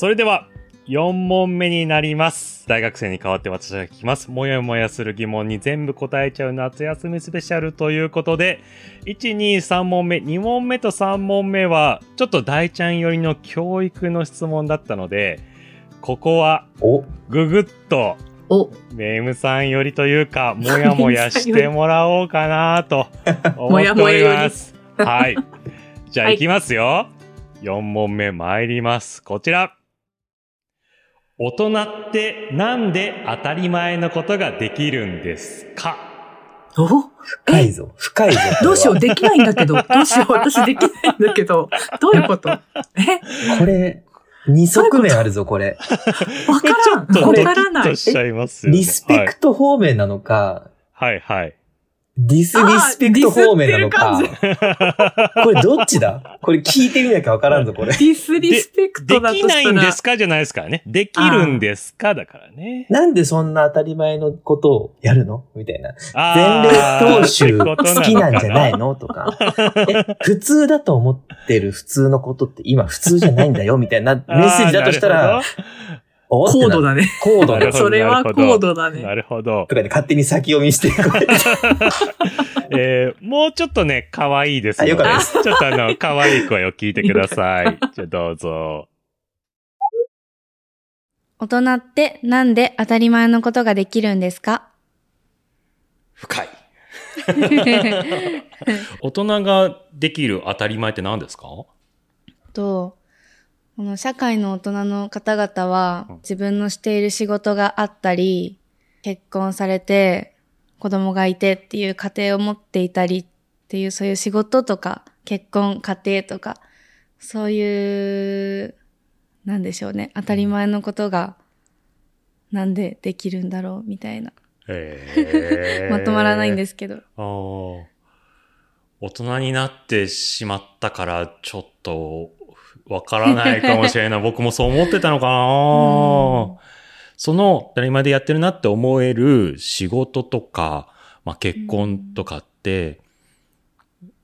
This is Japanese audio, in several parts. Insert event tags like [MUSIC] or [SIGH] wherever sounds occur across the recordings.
それでは、4問目になります。大学生に代わって私が聞きます。もやもやする疑問に全部答えちゃう夏休みスペシャルということで、1、2、3問目、2問目と3問目は、ちょっと大ちゃん寄りの教育の質問だったので、ここはお、ぐぐっとお、メイムさんよりというか、もやもやしてもらおうかなと [LAUGHS] 思っておもやりもやよります。はい。じゃあはい行きますよ。4問目参ります。こちら。大人ってなんで当たり前のことができるんですか？お？深いぞ、深いぞ。どうしよう、こできないんだけど。[LAUGHS] どうしよう、私できないんだけど。どういうこと？え？これ、二側面あるぞ、これ。わからん。わからない。リスペクト方面なのか、はい、はい、はい。ディスリスペクト方面なのか。これどっちだ？これ聞いてみなきゃわからんぞ、これ。ディスリスペクでトだときないしたら。んですか？じゃないですか？らね。できるんですか？だからね。なんでそんな当たり前のことをやるの？みたいな。あ全ー霊投手好きなんじゃないの？のとか。え、普通だと思ってる普通のことって今普通じゃないんだよ？みたいなメッセージだとしたら高度だね。高度だなるほどそれは高度だね。なるほど。とかで勝手に先読みして、[LAUGHS] えー、もうちょっとね、可愛いですのであよかったですちょっとあの、可愛い声を聞いてください。じゃあどうぞ。大人ってなんで当たり前のことができるんですか？深い。[LAUGHS] [LAUGHS] 大人ができる当たり前って何ですか？と、この社会の大人の方々はうん自分のしている仕事があったり、結婚されて子供がいてっていう家庭を持っていたりっていうそういう仕事とか結婚、家庭とか、そういう、なんでしょうね。当たり前のことがなんでできるんだろうみたいな。え [LAUGHS] まとまらないんす。ですけど。大人になってしまったから、ちょっと、わからないかもしれない。[LAUGHS] 僕もそう思ってたのかな、その、当たり前でやってるなって思える仕事とか、まあ、結婚とかって、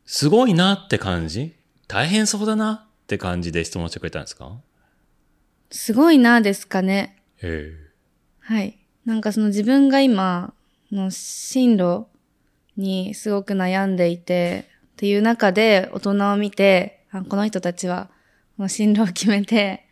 すごいなって感じ？大変そうだなって感じで質問してくれたんですか？すごいなですかね。えはい。なんかその自分が今の進路にすごく悩んでいて、っていう中で大人を見て、あこの人たちはこの進路を決めて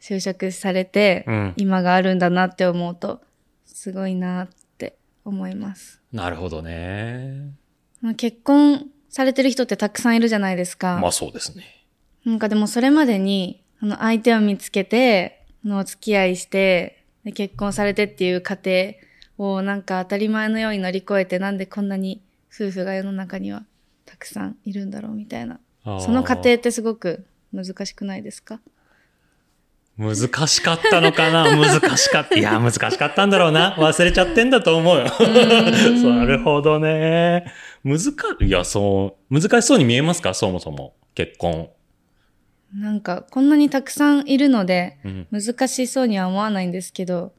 就職されて、うん今があるんだなって思うと、すごいなって思います。なるほどね。まあ結婚されてる人ってたくさんいるじゃないですか。まあそうですね。なんかでもそれまでに、あの相手を見つけて、あのお付き合いして、で結婚されてっていう過程をなんか当たり前のように乗り越えて、なんでこんなに夫婦が世の中にはたくさんいるんだろうみたいな。その過程ってすごく難しくないですか？難しかったのかな？[LAUGHS] 難しかった。いや、難しかったんだろうな。忘れちゃってんだと思うよ。[LAUGHS] そうなるほどね。難いや、そう、難しそうに見えますか？そもそも。結婚。なんかこんなにたくさんいるので、うん。難しそうには思わないんですけど、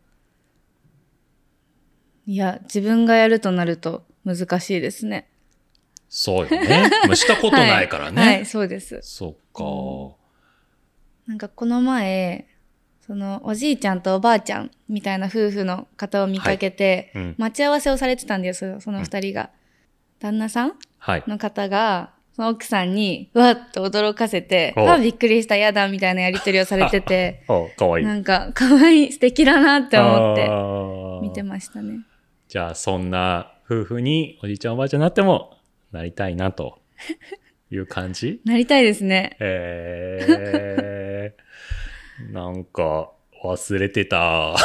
いや、自分がやるとなると難しいですね。そうよね。[LAUGHS] まあしたことないからね。はい、はいそうです。そっか。なんかこの前、そのおじいちゃんとおばあちゃんみたいな夫婦の方を見かけて、うん。待ち合わせをされてたんですよ、その二人が。旦那さんはい。の方が、その奥さんに、うわっと驚かせて、おあ、びっくりした、やだ、みたいなやりとりをされてて、[LAUGHS] あ、かわいい。なんか、可愛い、素敵だなって思ってて見てましたね。じゃあ、そんな夫婦におじいちゃんおばあちゃんになっても、なりたいな、という感じ？[LAUGHS] なりたいですね。えー、[LAUGHS] なんか、忘れてた。[LAUGHS]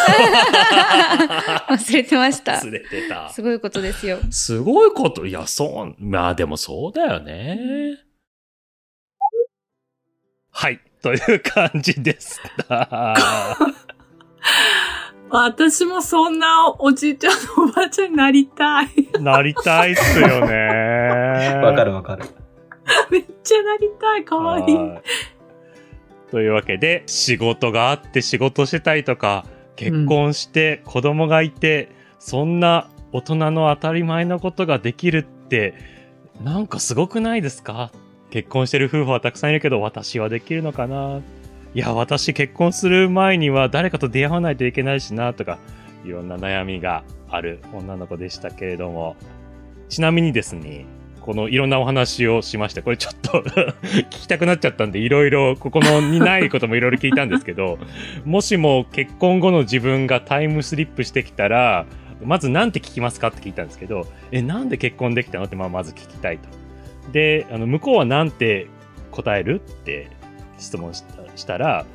忘れてました忘。れてた。すごいことですよ。すごいこと。いや、そう、まあでもそうだよね。はい。という感じでした。私もそんなおじいちゃんのおばあちゃんになりたい。なりたいっすよね。[LAUGHS] わかるわかる。めっちゃなりたい。かわいい。はいというわけで、仕事があって仕事してたりとか、結婚して子供がいて、そんな大人の当たり前のことができるって、なんかすごくないですか？結婚してる夫婦はたくさんいるけど、私はできるのかな？いや、私結婚する前には誰かと出会わないといけないしな、とか、いろんな悩みがある女の子でしたけれども、ちなみにですね、このいろんなお話をしました。これちょっと [LAUGHS] 聞きたくなっちゃったんで、いろいろ、ここのにないこともいろいろ聞いたんですけど、[LAUGHS] もしも結婚後の自分がタイムスリップしてきたら、まずなんて聞きますかって聞いたんですけど、え、なんで結婚できたのってまあまず聞きたいと。で、あの、向こうはなんて答えるって質問したしたら、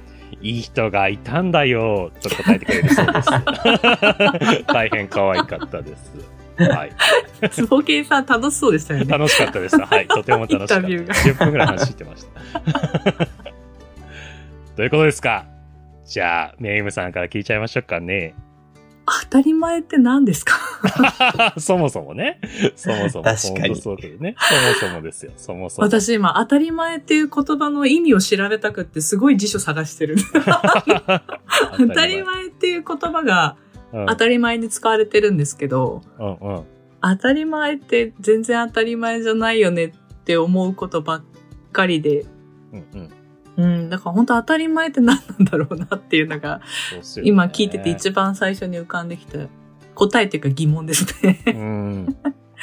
いい人がいたんだよ、と答えてくれるそうです。[LAUGHS] 大変可愛かったです。はい。つぼけいさん楽しそうでしたよね。楽しかったです。はい。とても楽しかった。インタビューが10分ぐらい話してました。[LAUGHS] ということですか。じゃあ、メイムさんから聞いちゃいましょうかね。当たり前って何ですか？[LAUGHS] そもそもね。そもそも。確かにそうだよね。そもそもですよ。そもそも。私今、当たり前っていう言葉の意味を調べたくってすごい辞書探してる。[LAUGHS] 当たり前っていう言葉がうん当たり前に使われてるんですけど、うんうん。当たり前って全然当たり前じゃないよねって思うことばっかりで、うんうん。うん、だから本当当たり前って何なんだろうなっていうのが、ね今聞いてて一番最初に浮かんできた答えっていうか疑問ですね。うん。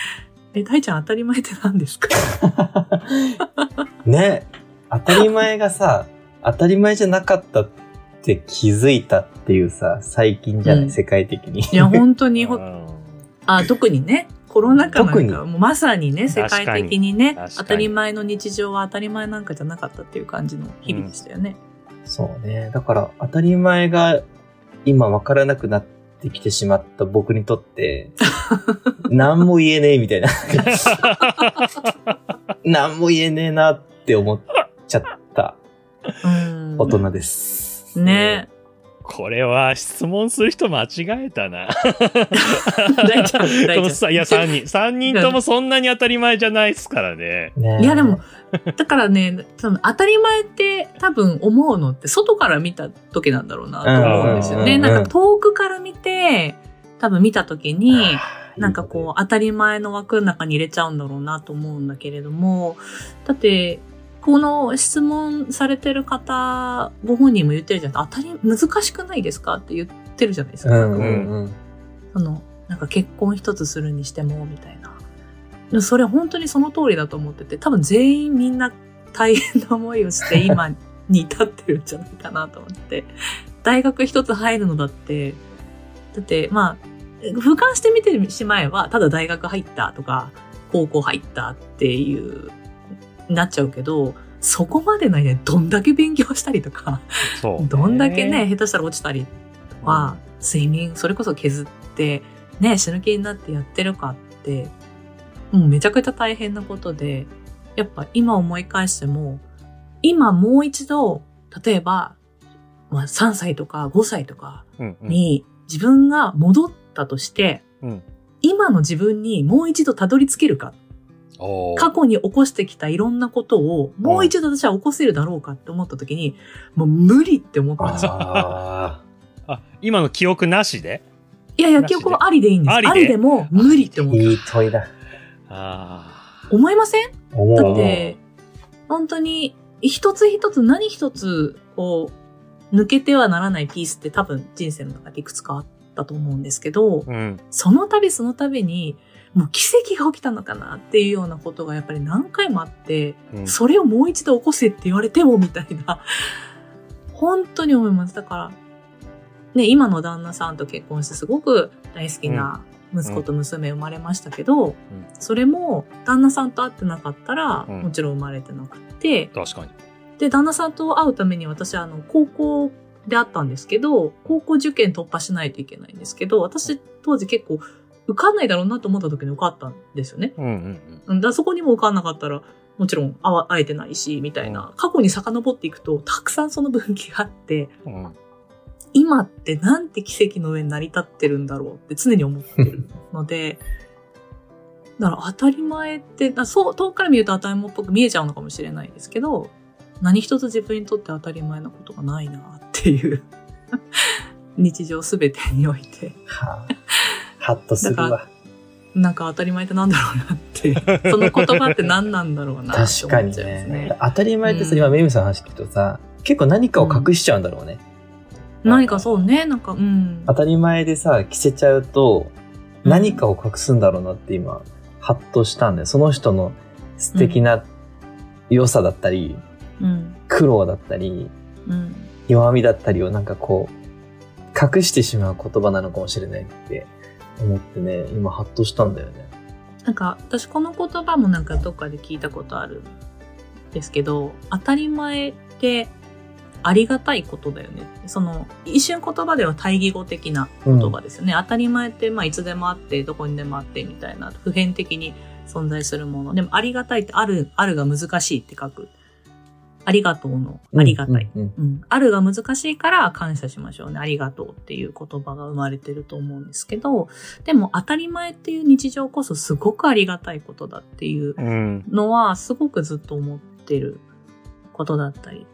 [LAUGHS] え、大ちゃん当たり前って何ですか？[LAUGHS] ね。当たり前がさ、当たり前じゃなかったって気づいたっていうさ、最近じゃない、うん世界的に。いや、本当にあ、特にね、コロナ禍なんか、もうまさにね、世界的にね当たり前の日常は当たり前なんかじゃなかったっていう感じの日々でしたよね。そうね。だから当たり前が今わからなくなってきてしまった僕にとって、[LAUGHS] 何も言えねえみたいな。[LAUGHS] 何も言えねえなって思っちゃったうん。大人です。ねこれは質問する人間違えたな。大ちゃん、こ大いや、3人。[LAUGHS] 3人ともそんなに当たり前じゃないですからね。ねん。いやでも、だからね、その当たり前って多分思うのって外から見た時なんだろうなと思うんですよね。なんか遠くから見て、多分見た時に、なんかこう、当たり前の枠の中に入れちゃうんだろうなと思うんだけれども、だって、この質問されてる方、ご本人も言ってるじゃん。当たり、難しくないですかって言ってるじゃないですか。うんうんうん。その、なんか結婚一つするにしても、みたいな。それ本当にその通りだと思ってて、多分全員みんな大変な思いをして今に至ってるんじゃないかなと思って。大学一つ入るのだって、だってまあ、俯瞰して見てしまえば、ただ大学入ったとか、高校入ったっていう、なっちゃうけど、そこまでの間にどんだけ勉強したりとか、どんだけね、。下手したら落ちたりとか、睡眠、それこそ削って、ね、死ぬ気になってやってるかって、もうめちゃくちゃ大変なことで、やっぱ今思い返しても、今もう一度、例えば、まあ3歳とか5歳とかうんうん。に自分が戻ったとして、うん今の自分にもう一度たどり着けるか、おー過去に起こしてきたいろんなことをもう一度私は起こせるだろうかって思った時に、もう無理って思ったんですよ。ああ、今の記憶なしで？いやいや、記憶もありでいいんです。ありで？ありでも無理って思あ、った。いい問いだ。あ思いません？だって、本当に一つ一つ何一つこう抜けてはならないピースって多分人生の中でいくつかあったと思うんですけど、あ。うん。その度その度にもう奇跡が起きたのかなっていうようなことがやっぱり何回もあって、うん。それをもう一度起こせって言われてもみたいな、本当に思います。だから、ね、今の旦那さんと結婚してすごく大好きな息子と娘生まれましたけど、それも旦那さんと会ってなかったら、うん。もちろん生まれてなくて、確かに。で、旦那さんと会うために私、あの、高校で会ったんですけど、高校受験突破しないといけないんですけど、私当時結構受かんないだろうなと思った時に受かったんですよね。うんうんうんだそこにも受かんなかったら、もちろん会えてないし、みたいな、過去に遡っていくと、たくさんその分岐があって、うん。うん今ってなんて奇跡の上に成り立ってるんだろうって常に思ってるので、[LAUGHS] だから当たり前って、だそう、遠くから見ると当たり前っぽく見えちゃうのかもしれないですけど、何一つ自分にとって当たり前なことがないなっていう、日常すべてにおいて、はあ、[LAUGHS] ハッとするだわ。なんか当たり前ってなんだろうなって、[LAUGHS] その言葉って何なんだろうなって確かに思っちゃいますねね。。当たり前ってさ、うん今、メイムさんの話聞くとさ、結構何かを隠しちゃうんだろうね。何かそうね、なんか、うん。当たり前でさ、着せちゃうと、何かを隠すんだろうなって今、ハッとしたんだよ。その人の素敵な良さだったり、うん。苦労だったり、うん。弱みだったりをなんかこう、隠してしまう言葉なのかもしれないって思ってね、今ハッとしたんだよね。なんか、私この言葉もなんかどっかで聞いたことあるんですけど、当たり前ってありがたいことだよね。その、一瞬言葉では対義語的な言葉ですよね。当たり前って、まあ、いつでもあって、どこにでもあってみたいな、普遍的に存在するもの。でも、ありがたいって、ある、あるが難しいって書く。ありがとうの、ありがたい。うん。あるが難しいから感謝しましょうね。ありがとうっていう言葉が生まれてると思うんですけど、でも当たり前っていう日常こそすごくありがたいことだっていううん。のはすごくずっと思ってることだったり。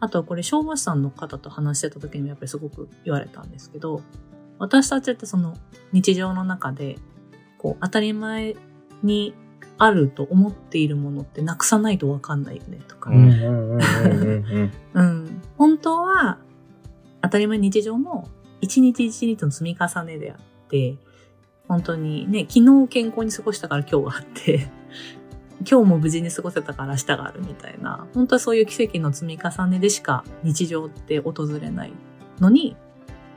あとはこれ消防士さんの方と話してた時にもやっぱりすごく言われたんですけど、私たちってその日常の中で、こう当たり前にあると思っているものってなくさないとわかんないよねとか。本当は、当たり前日常の一日一日の積み重ねであって、本当にね、昨日健康に過ごしたから今日があって、[LAUGHS] 今日も無事に過ごせたから明日があるみたいな、本当はそういう奇跡の積み重ねでしか日常って訪れないのに、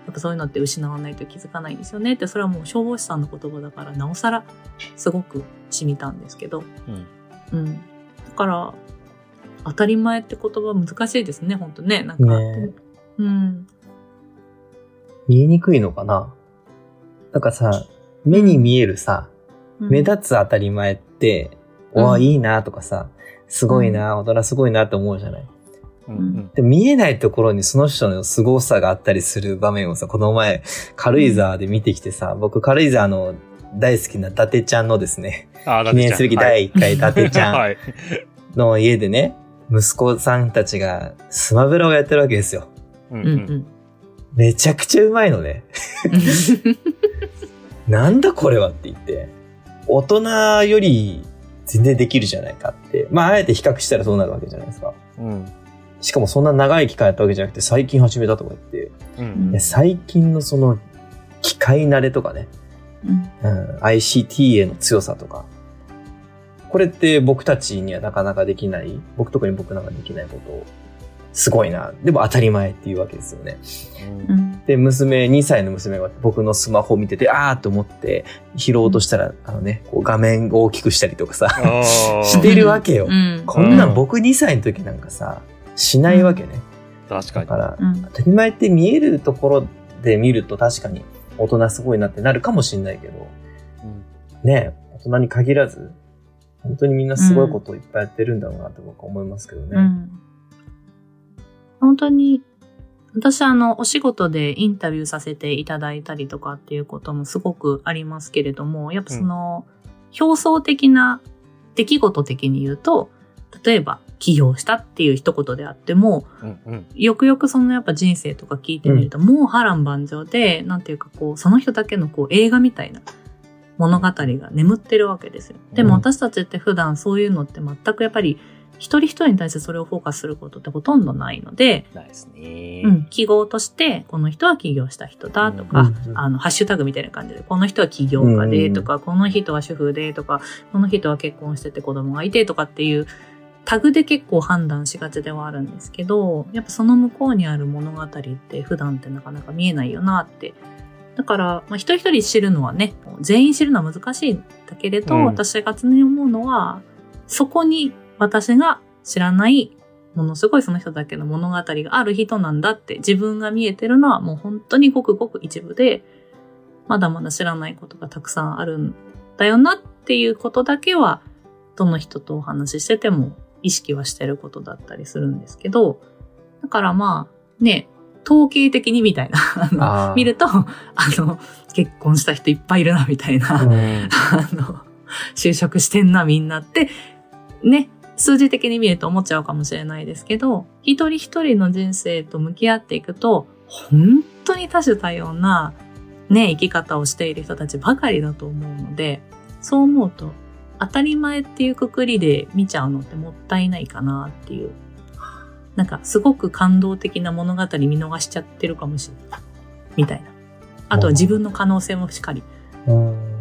やっぱそういうのって失わないと気づかないんですよねって、それはもう消防士さんの言葉だから、なおさらすごく染みたんですけど、うん。うん。だから、当たり前って言葉難しいですね、本当ね。なんか、ねうん。見えにくいのかな？なんかさ、目に見えるさ、目立つ当たり前って、うんおわ、いいなとかさ、すごいな、大人すごいなって思うじゃない？うんうん。で見えないところにその人の凄さがあったりする場面をさ、この前、軽井沢で見てきてさ、僕軽井沢の大好きな伊達ちゃんのですね、記念すべき第1回伊達ちゃん [LAUGHS] はい。の家でね、息子さんたちがスマブラをやってるわけですよ。うんうんうん。めちゃくちゃうまいのね。[LAUGHS] なんだこれはって言って、大人より全然できるじゃないかって。まあ、あえて比較したらそうなるわけじゃないですか。うん。しかもそんな長い期間やったわけじゃなくて、最近始めたとか言って、うん。最近のその、機械慣れとかね、うんうん、ICT への強さとか。これって僕たちにはなかなかできない、僕とかに僕なんかできないことを、すごいな。でも当たり前っていうわけですよね。うんで、娘、2歳の娘が僕のスマホを見てて、あーと思って、拾おうとしたら、あのね、こう画面を大きくしたりとかさ、[LAUGHS] してるわけよう。ん。こんなん僕2歳の時なんかさ、しないわけね。確かに。だから、うん当たり前って見えるところで見ると確かに大人すごいなってなるかもしんないけど、うんねえ、大人に限らず、本当にみんなすごいことをいっぱいやってるんだろうなって僕は思いますけどね。うん。本当に、私あの、お仕事でインタビューさせていただいたりとかっていうこともすごくありますけれども、やっぱその、表層的な出来事的に言うと、例えば、起業したっていう一言であっても、うんうん。よくよくそのやっぱ人生とか聞いてみると、もう波乱万丈で、なんていうかこう、その人だけのこう映画みたいな物語が眠ってるわけですよ。でもうん私たちって普段そういうのって全くやっぱり一人一人に対してそれをフォーカスすることってほとんどないので、ないですね。うん、記号として、この人は起業した人だとか、うんうんあの、ハッシュタグみたいな感じで、この人は起業家でとか、この人は主婦でとか、この人は結婚してて子供がいてとかっていう、タグで結構判断しがちではあるんですけど、やっぱその向こうにある物語って普段ってなかなか見えないよなって。だから、まあ、一人一人知るのはね、全員知るのは難しいんだけれど、うん私が常に思うのは、そこに私が知らない、ものすごいその人だけの物語がある人なんだって自分が見えてるのはもう本当にごくごく一部で、まだまだ知らないことがたくさんあるんだよなっていうことだけは、どの人とお話ししてても意識はしてることだったりするんですけど、だからまあ、ね、統計的にみたいな、[LAUGHS] あのあー。見ると、あの、結婚した人いっぱいいるなみたいな、うん。あの、就職してんな、みんなって、ね、数字的に見ると思っちゃうかもしれないですけど、一人一人の人生と向き合っていくと、本当に多種多様な、ね、生き方をしている人たちばかりだと思うので、そう思うと、当たり前っていうくくりで見ちゃうのってもったいないかなっていうなんかすごく感動的な物語見逃しちゃってるかもしれない。みたいな。あとは自分の可能性もしっかり。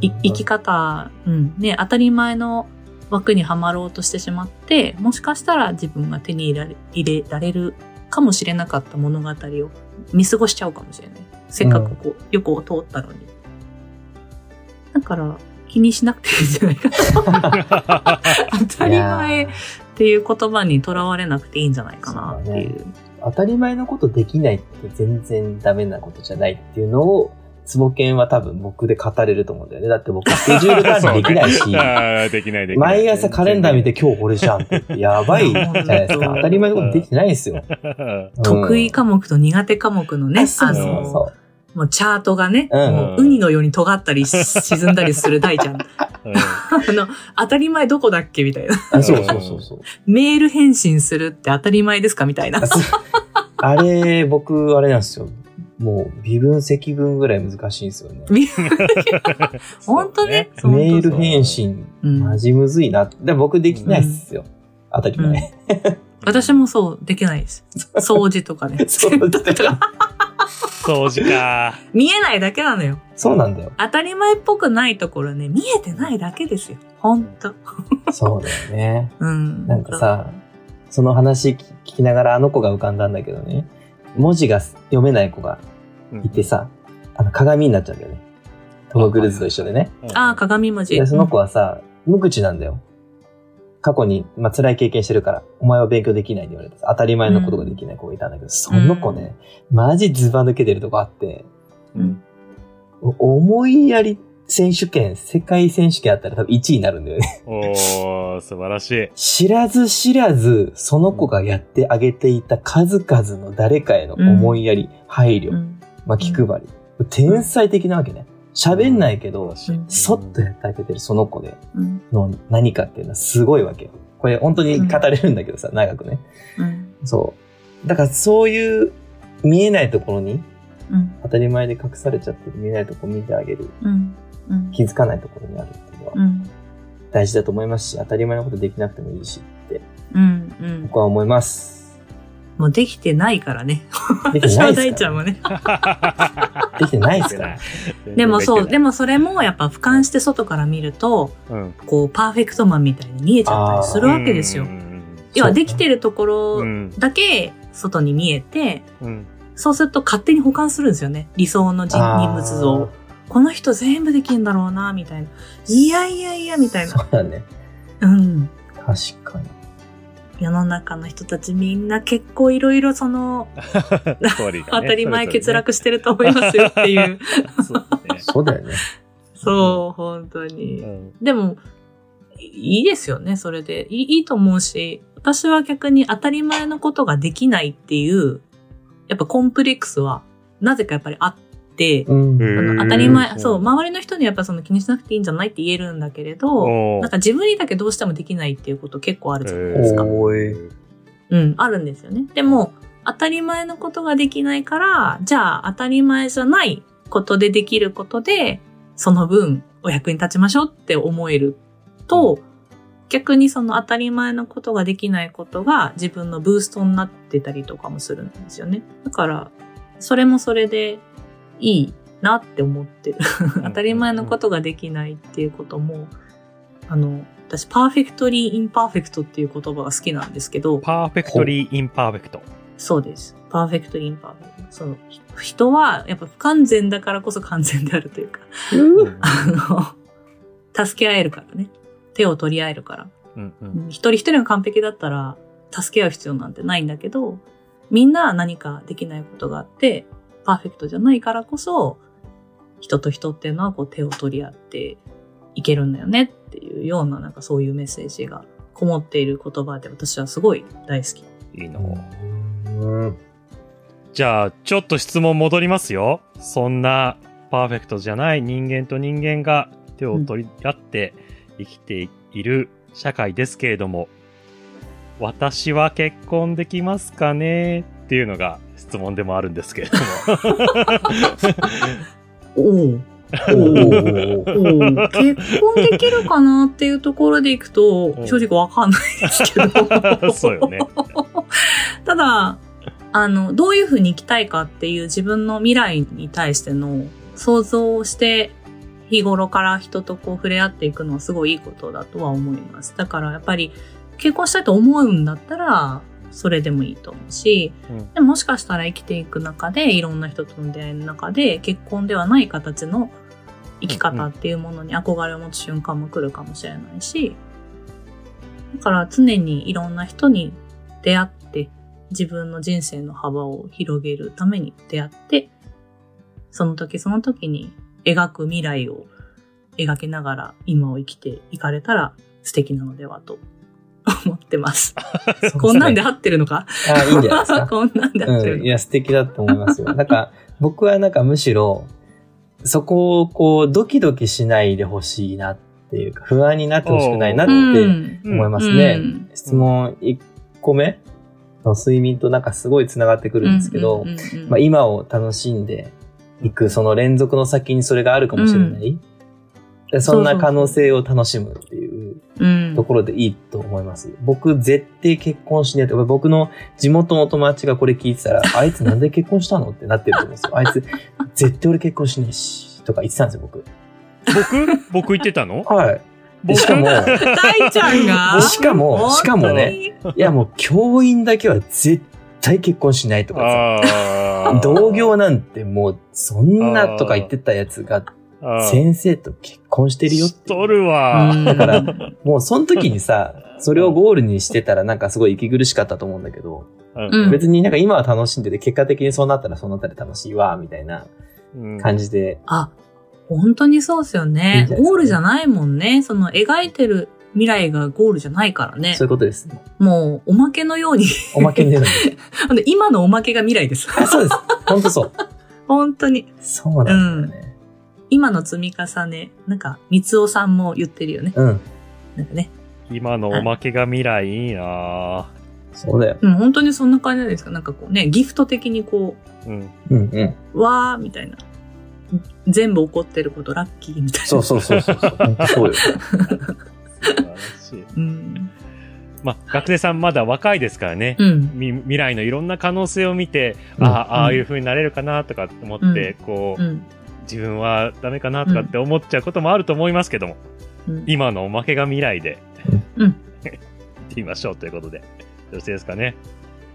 生き方、うん、ね、当たり前の枠にはまろうとしてしまって、もしかしたら自分が手に入れられ入れられるかもしれなかった物語を見過ごしちゃうかもしれない。せっかくこう、横を通ったのに。だから、気にしなくていいんじゃないかな。[LAUGHS] 当たり前っていう言葉にとらわれなくていいんじゃないかなっていう。当たり前のことできないって全然ダメなことじゃないっていうのを、ツボケンは多分僕で語れると思うんだよね。[LAUGHS] だって僕スケジュール管理できないし、できないできない。毎朝カレンダー見て今日これじゃんってやばいじゃないですか。当たり前のことできてないんですよ。うん得意科目と苦手科目のね、あそうそうの、そもうチャートがね、うんもうウニのように尖ったりし沈んだりする大ちゃん。あうん [LAUGHS] の、当たり前どこだっけみたいな。そうそうそうそう。メール返信するって当たり前ですかみたいなあ。れ、僕、あれなんですよ。もう、微分積分ぐらい難しいんですよね。[LAUGHS] 本当ね。メール本返信、うんマジむずいな。で僕できないっすよ。当たり前。当私もそう、できないです。[LAUGHS] 掃除とかね。そう洗濯とか。掃除か。[LAUGHS] 見えないだけなのよ。そうなんだよ。当たり前っぽくないところね、見えてないだけですよ。ほんと。そうだよね。[LAUGHS] うん。なんかさ、その話聞きながらあの子が浮かんだんだけどね、文字が読めない子がいてさ、あの鏡になっちゃうんだよね。トム・クルーズと一緒でね。ああ、鏡文字。で、その子はさ、無口なんだよ。過去に、まあ、辛い経験してるから、お前は勉強できないって言われてさ、当たり前のことができない子がいたんだけど、その子ね、マジズバ抜けてるとこあって、うんお思いやり選手権、世界選手権あったら多分1位になるんだよね。おー、素晴らしい。知らず知らず、その子がやってあげていた数々の誰かへの思いやり、配慮、うんまあ、気配り。天才的なわけね。喋んないけど、うんそっとやってあげてるその子でうんの何かっていうのはすごいわけよ。これ本当に語れるんだけどさ、長くね。うんそう。だからそういう見えないところにうん当たり前で隠されちゃってる見えないところを見てあげる。うんうん気づかないところにあるっていうのはうん大事だと思いますし、当たり前のことできなくてもいいしってうんうん僕は思います。もうできてないからね。できてないですか？[LAUGHS] 大ちゃんはね。[LAUGHS] できてないですから。[LAUGHS] でもそう、でも、もそれもやっぱ俯瞰して外から見ると、うんこう、パーフェクトマンみたいに見えちゃったりするわけですよう。ん要はできてるところうんだけ外に見えて、うんそうすると勝手に保管するんですよね。理想の人人物像を。この人全部できんだろうな、みたいな。いやいやいや、みたいな。そうだね。うん。確かに。世の中の人たちみんな結構いろいろその、[LAUGHS] ね当たり前欠落してると思いますよっていう。そうね [LAUGHS] そうだよね。そう、本当うに。んでも、いいいですよね、それで。いいいいと思うし、私は逆に当たり前のことができないっていう、やっぱコンプレックスは、なぜかやっぱりあって、うん。あの当たり前、うんそう、周りの人にやっぱその気にしなくていいんじゃないって言えるんだけれど、なんか自分にだけどうしてもできないっていうこと結構あるじゃないですか。おーいうん、あるんですよね。でも、当たり前のことができないから、じゃあ当たり前じゃないことでできることで、その分お役に立ちましょうって思えると、逆にその当たり前のことができないことが自分のブーストになってたりとかもするんですよね。だから、それもそれでいいなって思ってる。[LAUGHS] 当たり前のことができないっていうことも、あの、私、 Perfectly Imperfect っていう言葉が好きなんですけど、 Perfectly Imperfect。そうです。 Perfectly Imperfect。その、ひ人はやっぱ不完全だからこそ完全であるというか、あの、助け合えるからね。手を取り合えるから。うんううんん一人一人が完璧だったら、助け合う必要なんてないんだけど、みんな何かできないことがあって、パーフェクトじゃないからこそ、人と人っていうのはこう手を取り合っていけるんだよねっていうような、なんかそういうメッセージがこもっている言葉で私はすごい大好き。いいの。うん。じゃあ、ちょっと質問戻りますよ。そんなパーフェクトじゃない人間と人間が手を取り合って生きている社会ですけれども、私は結婚できますかねっていうのが質問でもあるんですけれども。[LAUGHS] 結婚できるかなっていうところでいくとう、ん正直わかんないですけど。[LAUGHS] そうよね。[LAUGHS] ただ、あの、どういうふうに生きたいかっていう自分の未来に対しての想像をして、日頃から人とこう触れ合っていくのはすごいいいことだとは思います。だからやっぱり結婚したいと思うんだったら、それでもいいと思うし、うん。でももしかしたら生きていく中で、いろんな人との出会いの中で、結婚ではない形の生き方っていうものに憧れを持つ瞬間も来るかもしれないし、だから常にいろんな人に出会って、自分の人生の幅を広げるために出会って、その時その時に描く未来を描きながら今を生きていかれたら素敵なのではと思ってます。[LAUGHS] こんなんで合ってるのか？あーいいんじゃないですか。[LAUGHS] こんなんで合ってるうん。のいや、素敵だと思いますよ。なんか、僕はなんかむしろ、そこをこう、ドキドキしないでほしいなっていうか、不安になってほしくないなってうん思いますね。うん質問1個目の睡眠となんかすごい繋がってくるんですけど、うんうんうんうんまあ、今を楽しんでいく、その連続の先にそれがあるかもしれない。でそんな可能性を楽しむっていううんところでいいと思います。僕、絶対結婚しねえって、僕の地元の友達がこれ聞いてたら、[LAUGHS] あいつなんで結婚したのってなってると思うんですよ。あいつ、絶対俺結婚しねえし、とか言ってたんですよ、僕。僕？僕言ってたの？はい。しかも、大ちゃんが？しかもしかもねいやもう教員だけは絶対結婚しないとか同業なんてもう、そんなとか言ってたやつが、先生と結婚してるよっ。してとるわ。うんだからもうその時にさ、それをゴールにしてたらなんかすごい息苦しかったと思うんだけど、うん別になんか今は楽しんでて、結果的にそうなったらそうなったら楽しいわ、みたいなうん感じで。あ、本当にそうですよねゴールじゃないもんね。その描いてる未来がゴールじゃないからねそう。いうことです。もう、おまけのように。おまけに出るんですよ。[LAUGHS] ほんで今のおまけが未来です。あ、そうです。本当そう。[LAUGHS] 本当に。そうなんだよね。今の積み重ね。なんか、三尾さんも言ってるよね。うん。なんかね。今のおまけが未来いいなそうだよ。うん、本当にそんな感じじゃないですか。なんかこうね、ギフト的にこうん。うんうん。う、わーみたいな。全部起こってることラッキーみたいな。そうそうそうそうそう。そうよ。素晴らしい。うん。まあ、学生さんまだ若いですからね。うん。み未来のいろんな可能性を見て、うんああ、ああいう風になれるかなとかって思って、こう、うん。自分はダメかなとかって思っちゃうこともあると思いますけども、うん。今のおまけが未来で、うん行ってみましょうということで、よろしいですかね。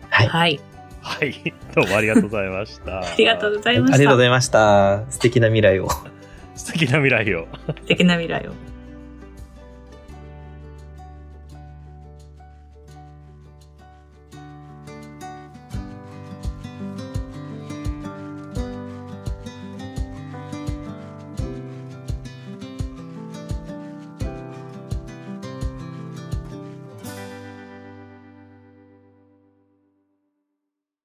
はい。はい。はい。どうもありがとうございました。[LAUGHS] ありがとうございました。ありがとうございました。素敵な未来を。[LAUGHS] 素敵な未来を。素敵な未来を。